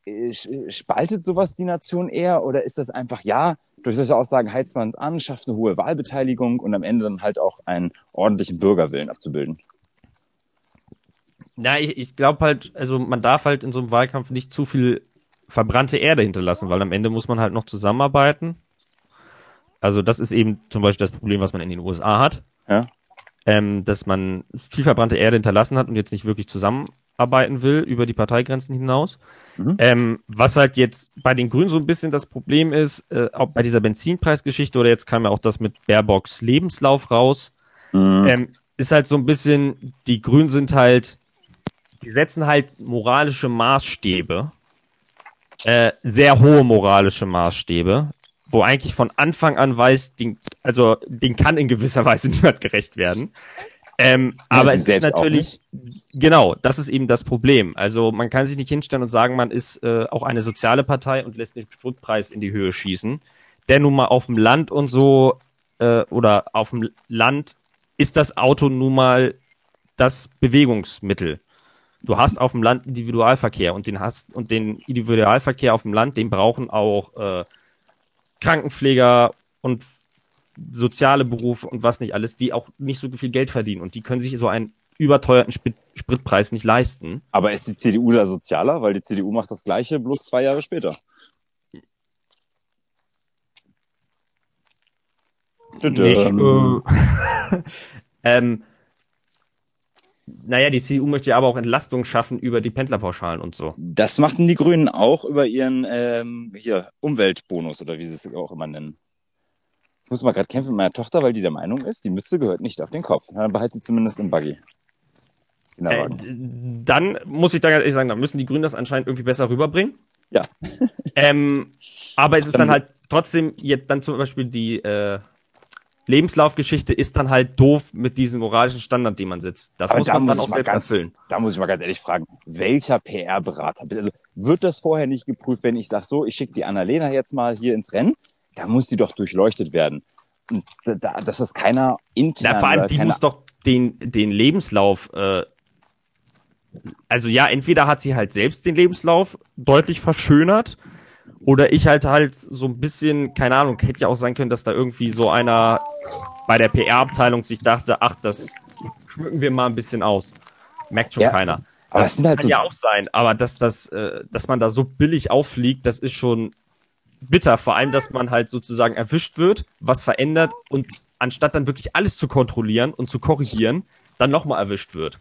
äh, spaltet sowas die Nation eher oder ist das einfach, ja, durch solche Aussagen heizt man es an, schafft eine hohe Wahlbeteiligung und am Ende dann halt auch einen ordentlichen Bürgerwillen abzubilden? Ja, ich, ich glaube halt, also man darf halt in so einem Wahlkampf nicht zu viel verbrannte Erde hinterlassen, weil am Ende muss man halt noch zusammenarbeiten. Also das ist eben zum Beispiel das Problem, was man in den USA hat. Ja. Ähm, dass man viel verbrannte Erde hinterlassen hat und jetzt nicht wirklich zusammenarbeiten will über die Parteigrenzen hinaus. Mhm. Ähm, was halt jetzt bei den Grünen so ein bisschen das Problem ist, äh, auch bei dieser Benzinpreisgeschichte oder jetzt kam ja auch das mit Baerbocks Lebenslauf raus, mhm. ähm, ist halt so ein bisschen, die Grünen sind halt, die setzen halt moralische Maßstäbe, äh, sehr hohe moralische Maßstäbe, wo eigentlich von Anfang an weiß, den, also den kann in gewisser Weise [LAUGHS] niemand gerecht werden. Ähm, aber es ist natürlich, genau, das ist eben das Problem. Also man kann sich nicht hinstellen und sagen, man ist äh, auch eine soziale Partei und lässt den Spritpreis in die Höhe schießen. Der nun mal auf dem Land und so äh, oder auf dem Land ist das Auto nun mal das Bewegungsmittel. Du hast auf dem Land Individualverkehr und den hast und den Individualverkehr auf dem Land, den brauchen auch äh, Krankenpfleger und soziale Berufe und was nicht alles, die auch nicht so viel Geld verdienen und die können sich so einen überteuerten Sprit Spritpreis nicht leisten. Aber ist die CDU da sozialer? Weil die CDU macht das Gleiche, bloß zwei Jahre später. Nicht, äh, [LAUGHS] ähm, naja, die CDU möchte ja aber auch Entlastung schaffen über die Pendlerpauschalen und so. Das machten die Grünen auch über ihren ähm, hier Umweltbonus oder wie sie es auch immer nennen. Ich muss mal gerade kämpfen mit meiner Tochter, weil die der Meinung ist, die Mütze gehört nicht auf den Kopf. Dann behalte sie zumindest im Buggy. Äh, dann muss ich da ehrlich sagen, da müssen die Grünen das anscheinend irgendwie besser rüberbringen. Ja. ähm, aber es ist dann halt trotzdem jetzt dann zum Beispiel die äh, Lebenslaufgeschichte ist dann halt doof mit diesem moralischen Standard, den man setzt. Das Aber muss da man muss dann auch selbst ganz, erfüllen. Da muss ich mal ganz ehrlich fragen, welcher PR-Berater, also wird das vorher nicht geprüft, wenn ich sage so, ich schicke die Annalena jetzt mal hier ins Rennen, da muss die doch durchleuchtet werden. Und da, dass das keiner intern... Ja, vor allem, die muss doch den, den Lebenslauf... Äh, also ja, entweder hat sie halt selbst den Lebenslauf deutlich verschönert oder ich halt halt so ein bisschen, keine Ahnung, hätte ja auch sein können, dass da irgendwie so einer bei der PR-Abteilung sich dachte, ach, das schmücken wir mal ein bisschen aus. Merkt schon ja, keiner. Das, das halt kann so ja auch sein, aber dass, das, äh, dass man da so billig auffliegt, das ist schon bitter. Vor allem, dass man halt sozusagen erwischt wird, was verändert und anstatt dann wirklich alles zu kontrollieren und zu korrigieren, dann nochmal erwischt wird.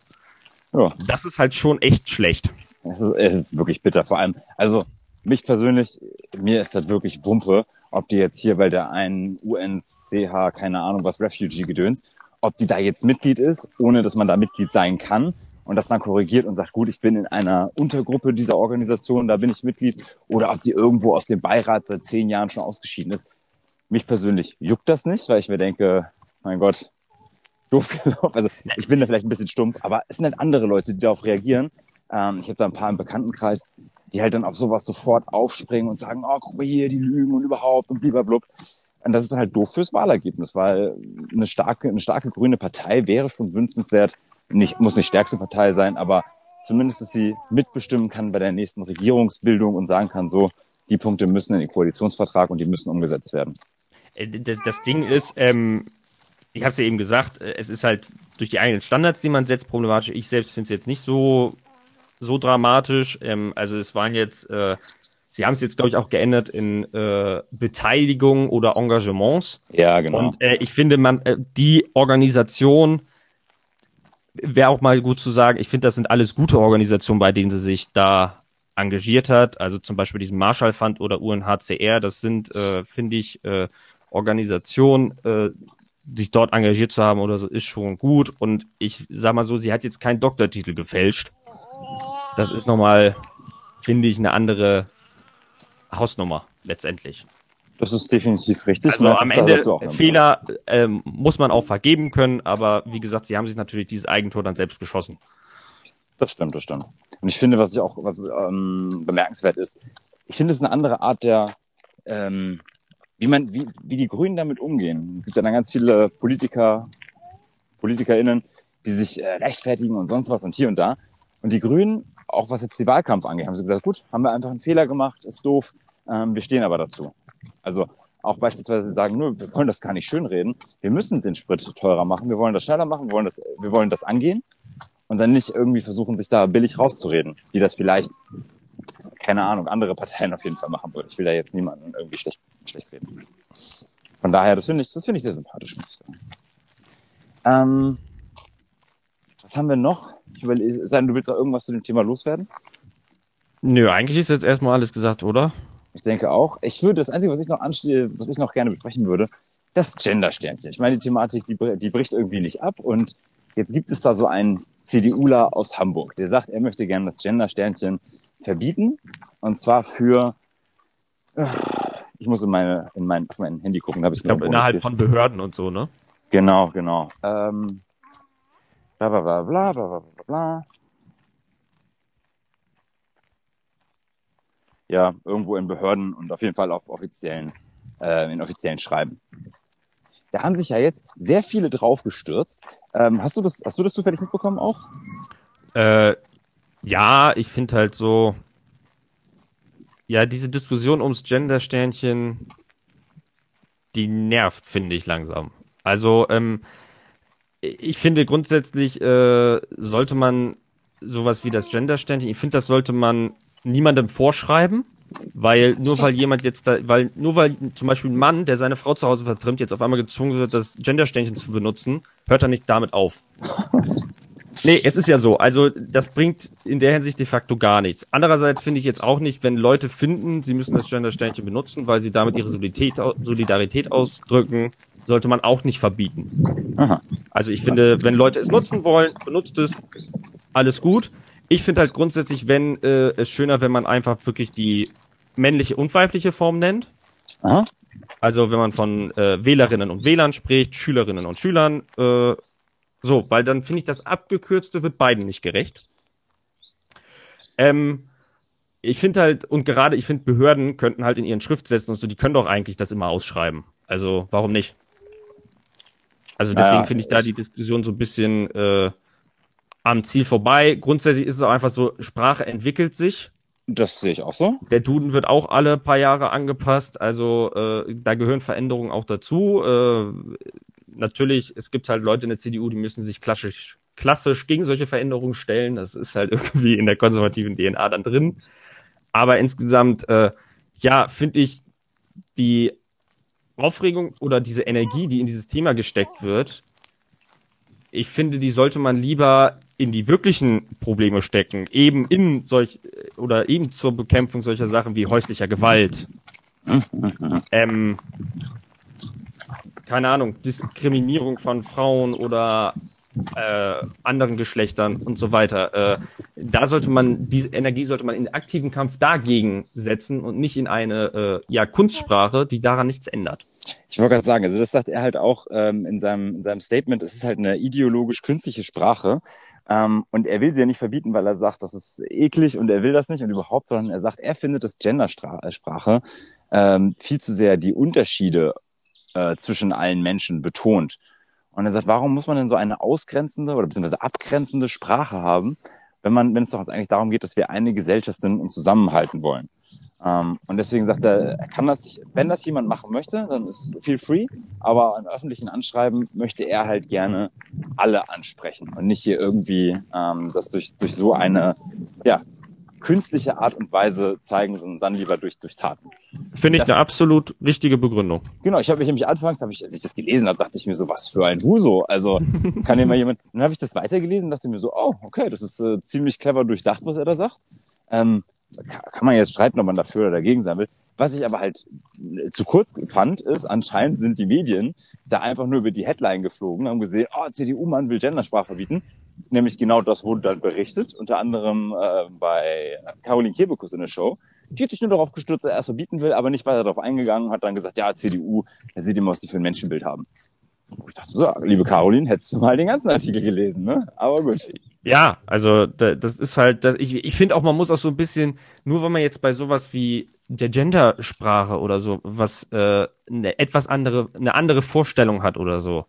Ja. Das ist halt schon echt schlecht. Es ist, es ist wirklich bitter. Vor allem, also mich persönlich, mir ist das wirklich Wumpe, ob die jetzt hier bei der einen UNCH, keine Ahnung was, Refugee-Gedöns, ob die da jetzt Mitglied ist, ohne dass man da Mitglied sein kann und das dann korrigiert und sagt, gut, ich bin in einer Untergruppe dieser Organisation, da bin ich Mitglied, oder ob die irgendwo aus dem Beirat seit zehn Jahren schon ausgeschieden ist. Mich persönlich juckt das nicht, weil ich mir denke, mein Gott, doof [LAUGHS] gelaufen. Also ich bin da vielleicht ein bisschen stumpf, aber es sind halt andere Leute, die darauf reagieren. Ähm, ich habe da ein paar im Bekanntenkreis, die halt dann auf sowas sofort aufspringen und sagen, oh, guck mal hier, die lügen und überhaupt und blub. Und das ist halt doof fürs Wahlergebnis, weil eine starke, eine starke grüne Partei wäre schon wünschenswert. Nicht, muss nicht stärkste Partei sein, aber zumindest, dass sie mitbestimmen kann bei der nächsten Regierungsbildung und sagen kann, so, die Punkte müssen in den Koalitionsvertrag und die müssen umgesetzt werden. Äh, das, das Ding ist, ähm, ich habe es ja eben gesagt, äh, es ist halt durch die eigenen Standards, die man setzt, problematisch. Ich selbst finde es jetzt nicht so so dramatisch. Ähm, also es waren jetzt, äh, sie haben es jetzt, glaube ich, auch geändert in äh, Beteiligung oder Engagements. Ja, genau. Und äh, ich finde, man, äh, die Organisation wäre auch mal gut zu sagen, ich finde, das sind alles gute Organisationen, bei denen sie sich da engagiert hat. Also zum Beispiel diesen Marshall Fund oder UNHCR, das sind, äh, finde ich, äh, Organisationen, äh, sich dort engagiert zu haben oder so, ist schon gut. Und ich sag mal so, sie hat jetzt keinen Doktortitel gefälscht. Das ist nochmal, finde ich, eine andere Hausnummer letztendlich. Das ist definitiv richtig. Also am Ende Fehler ähm, muss man auch vergeben können, aber wie gesagt, sie haben sich natürlich dieses Eigentor dann selbst geschossen. Das stimmt, das stimmt. Und ich finde, was ich auch was ähm, bemerkenswert ist, ich finde es eine andere Art der, ähm, wie man, wie, wie die Grünen damit umgehen. Es gibt ja dann ganz viele Politiker, PolitikerInnen, die sich äh, rechtfertigen und sonst was und hier und da. Und die Grünen auch was jetzt die Wahlkampf angeht, haben sie gesagt, gut, haben wir einfach einen Fehler gemacht, ist doof, ähm, wir stehen aber dazu. Also auch beispielsweise sagen, nur, wir wollen das gar nicht schönreden, wir müssen den Sprit teurer machen, wir wollen das schneller machen, wir wollen das, wir wollen das angehen und dann nicht irgendwie versuchen, sich da billig rauszureden, wie das vielleicht, keine Ahnung, andere Parteien auf jeden Fall machen würden. Ich will da jetzt niemanden irgendwie schlecht, schlecht reden. Von daher, das finde ich, das finde ich sehr sympathisch, muss ich sagen. Ähm, was haben wir noch? Ich überlege, sein, du willst auch irgendwas zu dem Thema loswerden? Nö, eigentlich ist jetzt erstmal alles gesagt, oder? Ich denke auch. Ich würde, das Einzige, was ich noch anstehe, was ich noch gerne besprechen würde, das Gender-Sternchen. Ich meine, die Thematik, die, die bricht irgendwie nicht ab und jetzt gibt es da so einen CDUler aus Hamburg, der sagt, er möchte gerne das Gender-Sternchen verbieten und zwar für, ich muss in meine, in mein, auf mein Handy gucken, da habe ich, ich glaube, innerhalb von Behörden und so, ne? Genau, genau. Ähm, bla, bla, bla, bla, bla, bla, bla. Ja, irgendwo in Behörden und auf jeden Fall auf offiziellen, äh, in offiziellen Schreiben. Da haben sich ja jetzt sehr viele draufgestürzt. Ähm, hast du das, hast du das zufällig mitbekommen auch? Äh, ja, ich finde halt so, ja, diese Diskussion ums Gender-Sternchen, die nervt, finde ich langsam. Also, ähm, ich finde grundsätzlich äh, sollte man sowas wie das Gender-Sternchen, ich finde, das sollte man niemandem vorschreiben, weil nur weil jemand jetzt da, weil nur weil zum Beispiel ein Mann, der seine Frau zu Hause vertrimmt, jetzt auf einmal gezwungen wird, das Gender-Sternchen zu benutzen, hört er nicht damit auf. Nee, es ist ja so. Also das bringt in der Hinsicht de facto gar nichts. Andererseits finde ich jetzt auch nicht, wenn Leute finden, sie müssen das Gender-Sternchen benutzen, weil sie damit ihre Solidarität ausdrücken, sollte man auch nicht verbieten. Aha. Also ich finde, wenn Leute es nutzen wollen, benutzt es, alles gut. Ich finde halt grundsätzlich, wenn äh, es schöner, wenn man einfach wirklich die männliche und weibliche Form nennt. Aha. Also wenn man von äh, Wählerinnen und Wählern spricht, Schülerinnen und Schülern, äh, so, weil dann finde ich, das Abgekürzte wird beiden nicht gerecht. Ähm, ich finde halt, und gerade ich finde, Behörden könnten halt in ihren Schriftsätzen und so, die können doch eigentlich das immer ausschreiben. Also, warum nicht? Also deswegen ja, finde ich da die Diskussion so ein bisschen äh, am Ziel vorbei. Grundsätzlich ist es auch einfach so, Sprache entwickelt sich. Das sehe ich auch so. Der Duden wird auch alle paar Jahre angepasst. Also äh, da gehören Veränderungen auch dazu. Äh, natürlich, es gibt halt Leute in der CDU, die müssen sich klassisch, klassisch gegen solche Veränderungen stellen. Das ist halt [LAUGHS] irgendwie in der konservativen DNA dann drin. Aber insgesamt, äh, ja, finde ich die Aufregung oder diese Energie, die in dieses Thema gesteckt wird, ich finde, die sollte man lieber in die wirklichen Probleme stecken, eben in solch oder eben zur Bekämpfung solcher Sachen wie häuslicher Gewalt. ähm, keine Ahnung, Diskriminierung von Frauen oder äh, anderen Geschlechtern und so weiter. Äh, da sollte man, diese Energie sollte man in aktiven Kampf dagegen setzen und nicht in eine äh, ja, Kunstsprache, die daran nichts ändert. Ich wollte gerade sagen, also das sagt er halt auch ähm, in, seinem, in seinem Statement, es ist halt eine ideologisch-künstliche Sprache. Ähm, und er will sie ja nicht verbieten, weil er sagt, das ist eklig und er will das nicht und überhaupt, sondern er sagt, er findet, dass Gendersprache ähm, viel zu sehr die Unterschiede äh, zwischen allen Menschen betont. Und er sagt, warum muss man denn so eine ausgrenzende oder beziehungsweise abgrenzende Sprache haben, wenn man, wenn es doch eigentlich darum geht, dass wir eine Gesellschaft sind und zusammenhalten wollen? Ähm, und deswegen sagt er, er kann das, wenn das jemand machen möchte, dann ist feel free. Aber im öffentlichen Anschreiben möchte er halt gerne alle ansprechen und nicht hier irgendwie ähm, das durch, durch so eine, ja, künstliche Art und Weise zeigen, sondern dann lieber durch, durch Taten. Finde ich das, eine absolut richtige Begründung. Genau, ich habe mich nämlich anfangs, hab ich, als ich das gelesen habe, dachte ich mir so, was für ein Huso. Also [LAUGHS] kann ja mal jemand. Dann habe ich das weitergelesen, dachte mir so, oh, okay, das ist äh, ziemlich clever durchdacht, was er da sagt. Ähm, kann man jetzt streiten, ob man dafür oder dagegen sein will. Was ich aber halt äh, zu kurz fand, ist, anscheinend sind die Medien da einfach nur über die Headline geflogen, haben gesehen, oh, CDU-Mann will Gendersprache verbieten. Nämlich genau das wurde dann berichtet, unter anderem äh, bei Caroline Kebekus in der Show. Die hat sich nur darauf gestürzt, dass er es verbieten will, aber nicht weiter darauf eingegangen, hat dann gesagt, ja, CDU, da seht ihr mal, was die für ein Menschenbild haben. Ich dachte so, liebe Caroline, hättest du mal den ganzen Artikel gelesen, ne? Aber gut. Ja, also das ist halt, das, ich, ich finde auch, man muss auch so ein bisschen, nur wenn man jetzt bei sowas wie der Gendersprache oder so, was äh, eine etwas andere, eine andere Vorstellung hat oder so.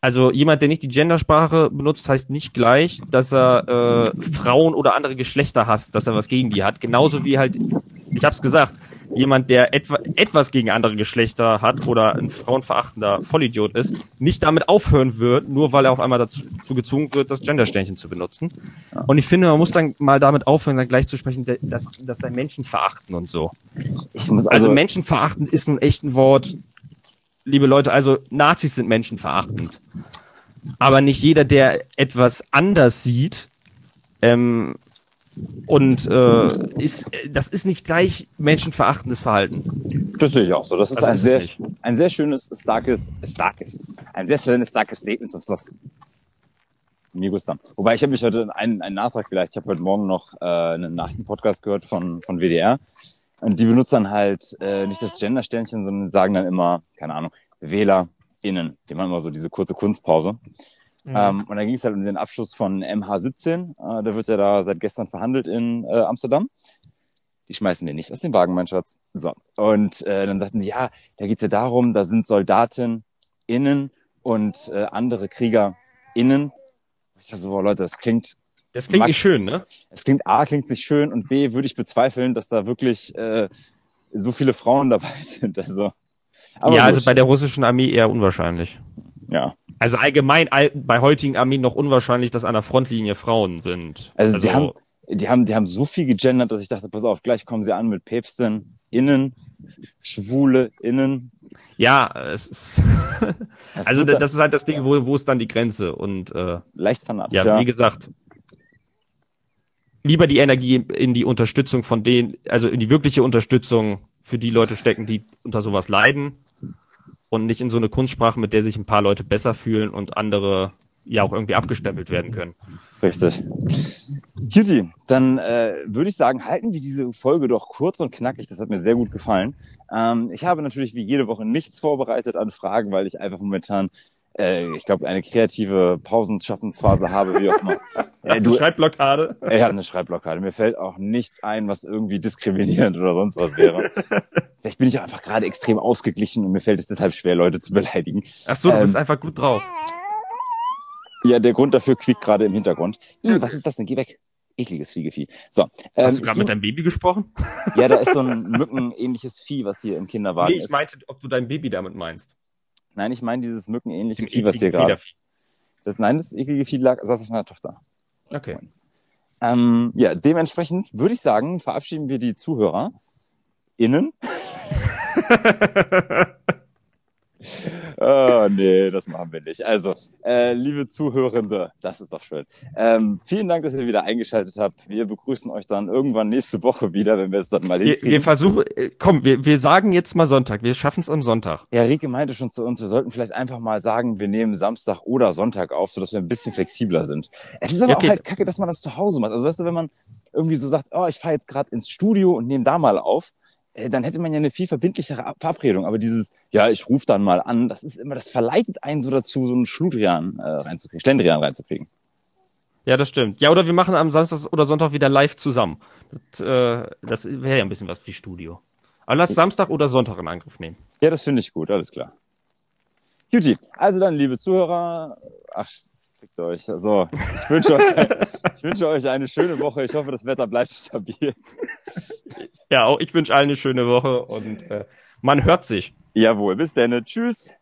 Also jemand, der nicht die Gendersprache benutzt, heißt nicht gleich, dass er äh, Frauen oder andere Geschlechter hasst, dass er was gegen die hat. Genauso wie halt, ich hab's gesagt, jemand, der etwa, etwas gegen andere Geschlechter hat oder ein frauenverachtender Vollidiot ist, nicht damit aufhören wird, nur weil er auf einmal dazu, dazu gezwungen wird, das Gendersternchen zu benutzen. Und ich finde, man muss dann mal damit aufhören, dann gleich zu sprechen, dass, dass ein Menschen verachten und so. Also, also Menschen verachten ist ein echtes Wort. Liebe Leute, also Nazis sind menschenverachtend. Aber nicht jeder, der etwas anders sieht, ähm, und äh, ist, das ist nicht gleich menschenverachtendes Verhalten. Das sehe ich auch so. Das ist also ein, sehr, ein sehr schönes, starkes, starkes, ein sehr schönes, starkes Statement zum Schluss. Mir gusta. Wobei ich habe mich heute einen, einen Nachtrag vielleicht. Ich habe heute Morgen noch äh, einen Nachrichtenpodcast gehört von, von WDR. Und die benutzen dann halt äh, nicht das Gender-Sternchen, sondern sagen dann immer, keine Ahnung, WählerInnen. Die machen immer so diese kurze Kunstpause. Mhm. Ähm, und dann ging es halt um den Abschluss von MH17. Äh, da wird ja da seit gestern verhandelt in äh, Amsterdam. Die schmeißen wir nicht aus dem Wagen, mein Schatz. So. Und äh, dann sagten die, ja, da geht's ja darum, da sind Soldaten innen und äh, andere Krieger innen. Ich dachte so, boah, Leute, das klingt. Das klingt nicht schön, ne? Es klingt A, klingt nicht schön und B, würde ich bezweifeln, dass da wirklich äh, so viele Frauen dabei [LAUGHS] sind. Also, ja, gut. also bei der russischen Armee eher unwahrscheinlich. Ja. Also allgemein bei heutigen Armeen noch unwahrscheinlich, dass an der Frontlinie Frauen sind. Also, also die haben, die haben, die haben so viel gegendert, dass ich dachte, pass auf, gleich kommen sie an mit Päpsten innen, Schwule innen. Ja, es ist, [LAUGHS] also das, das ist halt das Ding, wo, wo ist dann die Grenze und, äh, leicht fanatisch. Ja, ja, wie gesagt, lieber die Energie in die Unterstützung von denen, also in die wirkliche Unterstützung für die Leute stecken, die unter sowas leiden und nicht in so eine Kunstsprache, mit der sich ein paar Leute besser fühlen und andere ja auch irgendwie abgestempelt werden können. Richtig. Cutie, dann äh, würde ich sagen, halten wir diese Folge doch kurz und knackig. Das hat mir sehr gut gefallen. Ähm, ich habe natürlich wie jede Woche nichts vorbereitet an Fragen, weil ich einfach momentan äh, ich glaube, eine kreative Pausenschaffensphase habe, wie auch immer. [LAUGHS] Äh, du, Schreibblockade? Ich habe eine Schreibblockade. Mir fällt auch nichts ein, was irgendwie diskriminierend oder sonst was wäre. [LAUGHS] Vielleicht bin ich auch einfach gerade extrem ausgeglichen und mir fällt es deshalb schwer, Leute zu beleidigen. Ach so, du ähm, bist einfach gut drauf. Ja, der Grund dafür quiekt gerade im Hintergrund. Ih, was ist das denn? Geh weg. Ekliges Fliegevieh. So. Ähm, Hast du gerade mit deinem Baby gesprochen? Ja, da ist so ein mückenähnliches Vieh, was hier im Kinderwagen ist. Nee, ich meinte, ob du dein Baby damit meinst. Nein, ich meine dieses mückenähnliche Vieh, was hier gerade. Das, nein, das eklige Vieh lag, saß auf meiner Tochter. Okay. Ähm, ja, dementsprechend würde ich sagen, verabschieden wir die Zuhörer innen. [LAUGHS] oh, nee, das machen wir nicht. Also, äh, liebe Zuhörende, das ist doch schön. Ähm, vielen Dank, dass ihr wieder eingeschaltet habt. Wir begrüßen euch dann irgendwann nächste Woche wieder, wenn wir es dann mal wir, wir versuchen, äh, komm, wir, wir sagen jetzt mal Sonntag. Wir schaffen es am Sonntag. Ja, Rike meinte schon zu uns, wir sollten vielleicht einfach mal sagen, wir nehmen Samstag oder Sonntag auf, sodass wir ein bisschen flexibler sind. Es ist aber okay. auch halt kacke, dass man das zu Hause macht. Also weißt du, wenn man irgendwie so sagt, oh, ich fahre jetzt gerade ins Studio und nehme da mal auf, dann hätte man ja eine viel verbindlichere Verabredung. Aber dieses, ja, ich rufe dann mal an, das ist immer, das verleitet einen so dazu, so einen Schludrian äh, reinzukriegen, Schlendrian reinzukriegen. Ja, das stimmt. Ja, oder wir machen am Samstag oder Sonntag wieder live zusammen. Das, äh, das wäre ja ein bisschen was wie Studio. Aber lass Samstag oder Sonntag in Angriff nehmen. Ja, das finde ich gut, alles klar. Juti, also dann, liebe Zuhörer, ach, fickt euch. So, ich wünsche euch, ich wünsche euch eine schöne Woche. Ich hoffe, das Wetter bleibt stabil. Ja, auch ich wünsche allen eine schöne Woche und äh, man hört sich. Jawohl, bis dann. Tschüss.